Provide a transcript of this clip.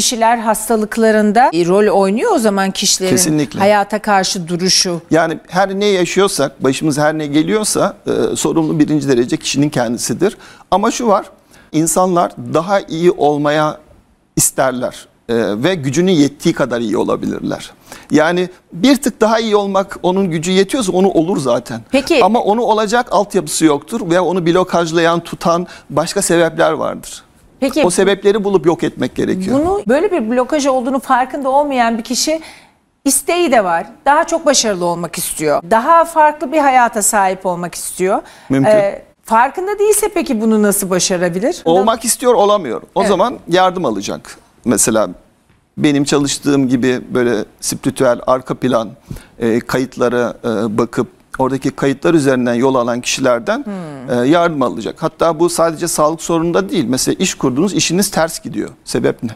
kişiler hastalıklarında e, rol oynuyor o zaman kişilerin Kesinlikle. hayata karşı duruşu. Yani her ne yaşıyorsak, başımız her ne geliyorsa e, sorumlu birinci derece kişinin kendisidir. Ama şu var, insanlar daha iyi olmaya isterler e, ve gücünün yettiği kadar iyi olabilirler. Yani bir tık daha iyi olmak onun gücü yetiyorsa onu olur zaten. Peki- Ama onu olacak altyapısı yoktur veya onu blokajlayan, tutan başka sebepler vardır. Peki O sebepleri bulup yok etmek gerekiyor. bunu böyle bir blokaj olduğunu farkında olmayan bir kişi isteği de var. Daha çok başarılı olmak istiyor. Daha farklı bir hayata sahip olmak istiyor. Ee, Mümkün. farkında değilse peki bunu nasıl başarabilir? Olmak istiyor olamıyor. O Evet. zaman yardım alacak. Mesela benim çalıştığım gibi böyle spiritüel arka plan e, kayıtlara e, bakıp oradaki kayıtlar üzerinden yol alan kişilerden Hmm. e, yardım alacak. Hatta bu sadece sağlık sorununda değil. Mesela iş kurdunuz işiniz ters gidiyor. Sebep ne?